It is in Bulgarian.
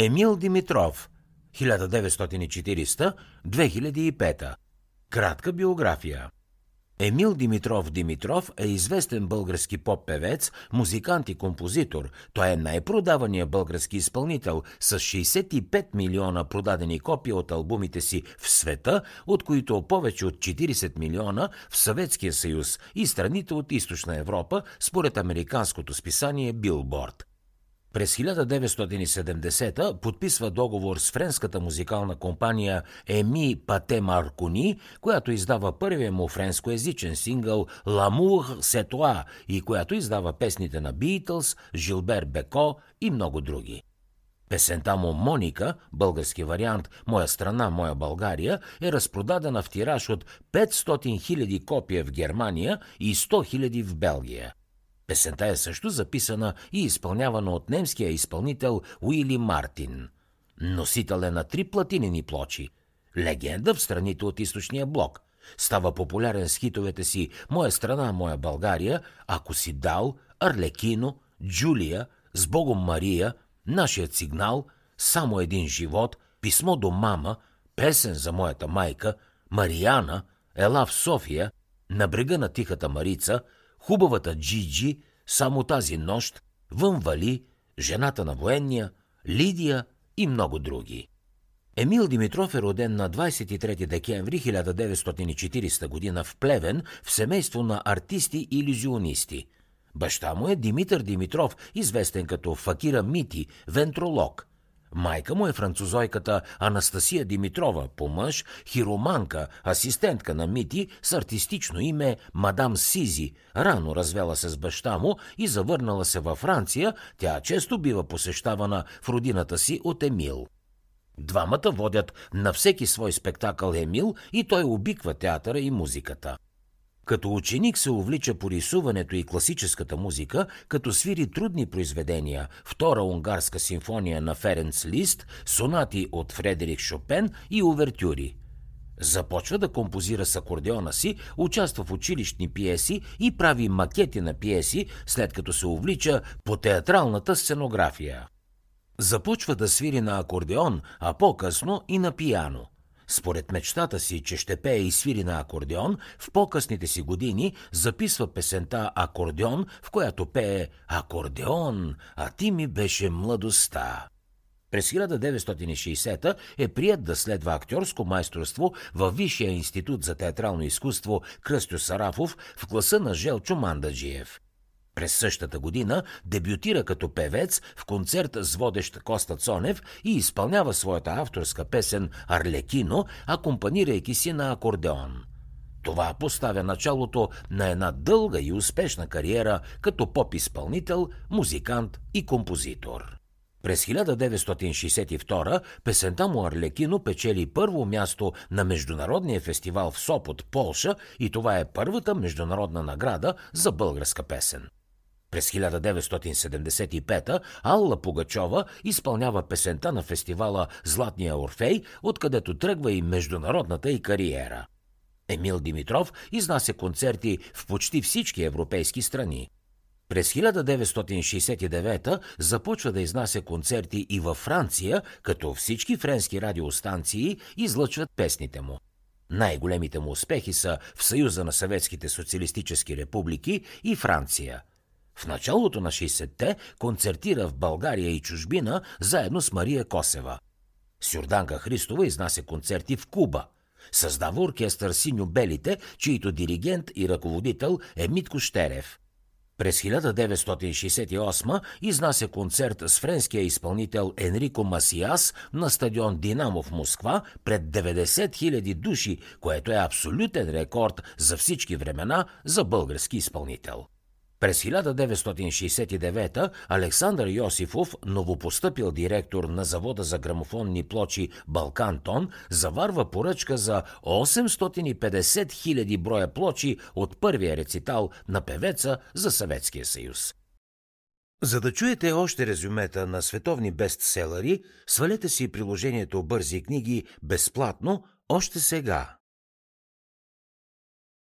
Емил Димитров 1940-2005 Кратка биография Емил Димитров Димитров е известен български поп-певец, музикант и композитор. Той е най-продавания български изпълнител с 65 милиона продадени копия от албумите си в света, от които повече от 40 милиона в Съветския съюз и страните от Източна Европа, според американското списание Билборд. През 1970 подписва договор с френската музикална компания Еми Пате Маркони, която издава първия му френскоязичен сингъл «L'amour c'est toi» и която издава песните на Beatles, Жилбер Беко и много други. Песента му «Моника», български вариант «Моя страна, моя България» е разпродадена в тираж от 500 000 копия в Германия и 100 000 в Белгия. Песента е също записана и изпълнявана от немския изпълнител Уили Мартин. Носител е на три платинени плочи. Легенда в страните от източния блок. Става популярен с хитовете си «Моя страна, моя България», «Ако си дал», «Арлекино», «Джулия», «С Богом Мария», «Нашият сигнал», «Само един живот», «Писмо до мама», «Песен за моята майка», «Мариана», «Ела в София», «На брега на тихата Марица», хубавата Джиджи, само тази нощ, вън вали, жената на военния, Лидия и много други. Емил Димитров е роден на 23 декември 1940 г. в Плевен в семейство на артисти-иллюзионисти. Баща му е Димитър Димитров, известен като Факира Мити, вентролог. Майка му е французойката Анастасия Димитрова, по мъж, хироманка, асистентка на Мити с артистично име Мадам Сизи. Рано развела се с баща му и завърнала се във Франция, тя често бива посещавана в родината си от Емил. Двамата водят на всеки свой спектакъл Емил и той обиква театъра и музиката. Като ученик се увлича по рисуването и класическата музика, като свири трудни произведения, втора унгарска симфония на Ференц Лист, сонати от Фредерик Шопен и увертюри. Започва да композира с акордеона си, участва в училищни пиеси и прави макети на пиеси, след като се увлича по театралната сценография. Започва да свири на акордеон, а по-късно и на пияно – според мечтата си, че ще пее и свири на акордеон, в по-късните си години записва песента Акордеон, в която пее Акордеон, а ти ми беше младостта. През 1960 е прият да следва актьорско майсторство във Висшия институт за театрално изкуство Кръстю Сарафов в класа на Желчо Мандаджиев. През същата година дебютира като певец в концерт с водещ Коста Цонев и изпълнява своята авторска песен «Арлекино», акомпанирайки си на акордеон. Това поставя началото на една дълга и успешна кариера като поп-изпълнител, музикант и композитор. През 1962 песента му Арлекино печели първо място на Международния фестивал в Сопот, Полша и това е първата международна награда за българска песен. През 1975 Алла Пугачова изпълнява песента на фестивала Златния Орфей, откъдето тръгва и международната й кариера. Емил Димитров изнася концерти в почти всички европейски страни. През 1969 започва да изнася концерти и във Франция, като всички френски радиостанции излъчват песните му. Най-големите му успехи са в Съюза на съветските социалистически републики и Франция – в началото на 60-те концертира в България и чужбина заедно с Мария Косева. Сюрданка Христова изнася концерти в Куба. Създава оркестър Синьо Белите, чийто диригент и ръководител е Митко Штерев. През 1968 изнася концерт с френския изпълнител Енрико Масиас на стадион Динамо в Москва пред 90 000 души, което е абсолютен рекорд за всички времена за български изпълнител. През 1969 Александър Йосифов, новопостъпил директор на завода за грамофонни плочи Балкантон, заварва поръчка за 850 хиляди броя плочи от първия рецитал на певеца за Съветския съюз. За да чуете още резюмета на световни бестселери, свалете си приложението Бързи книги безплатно още сега.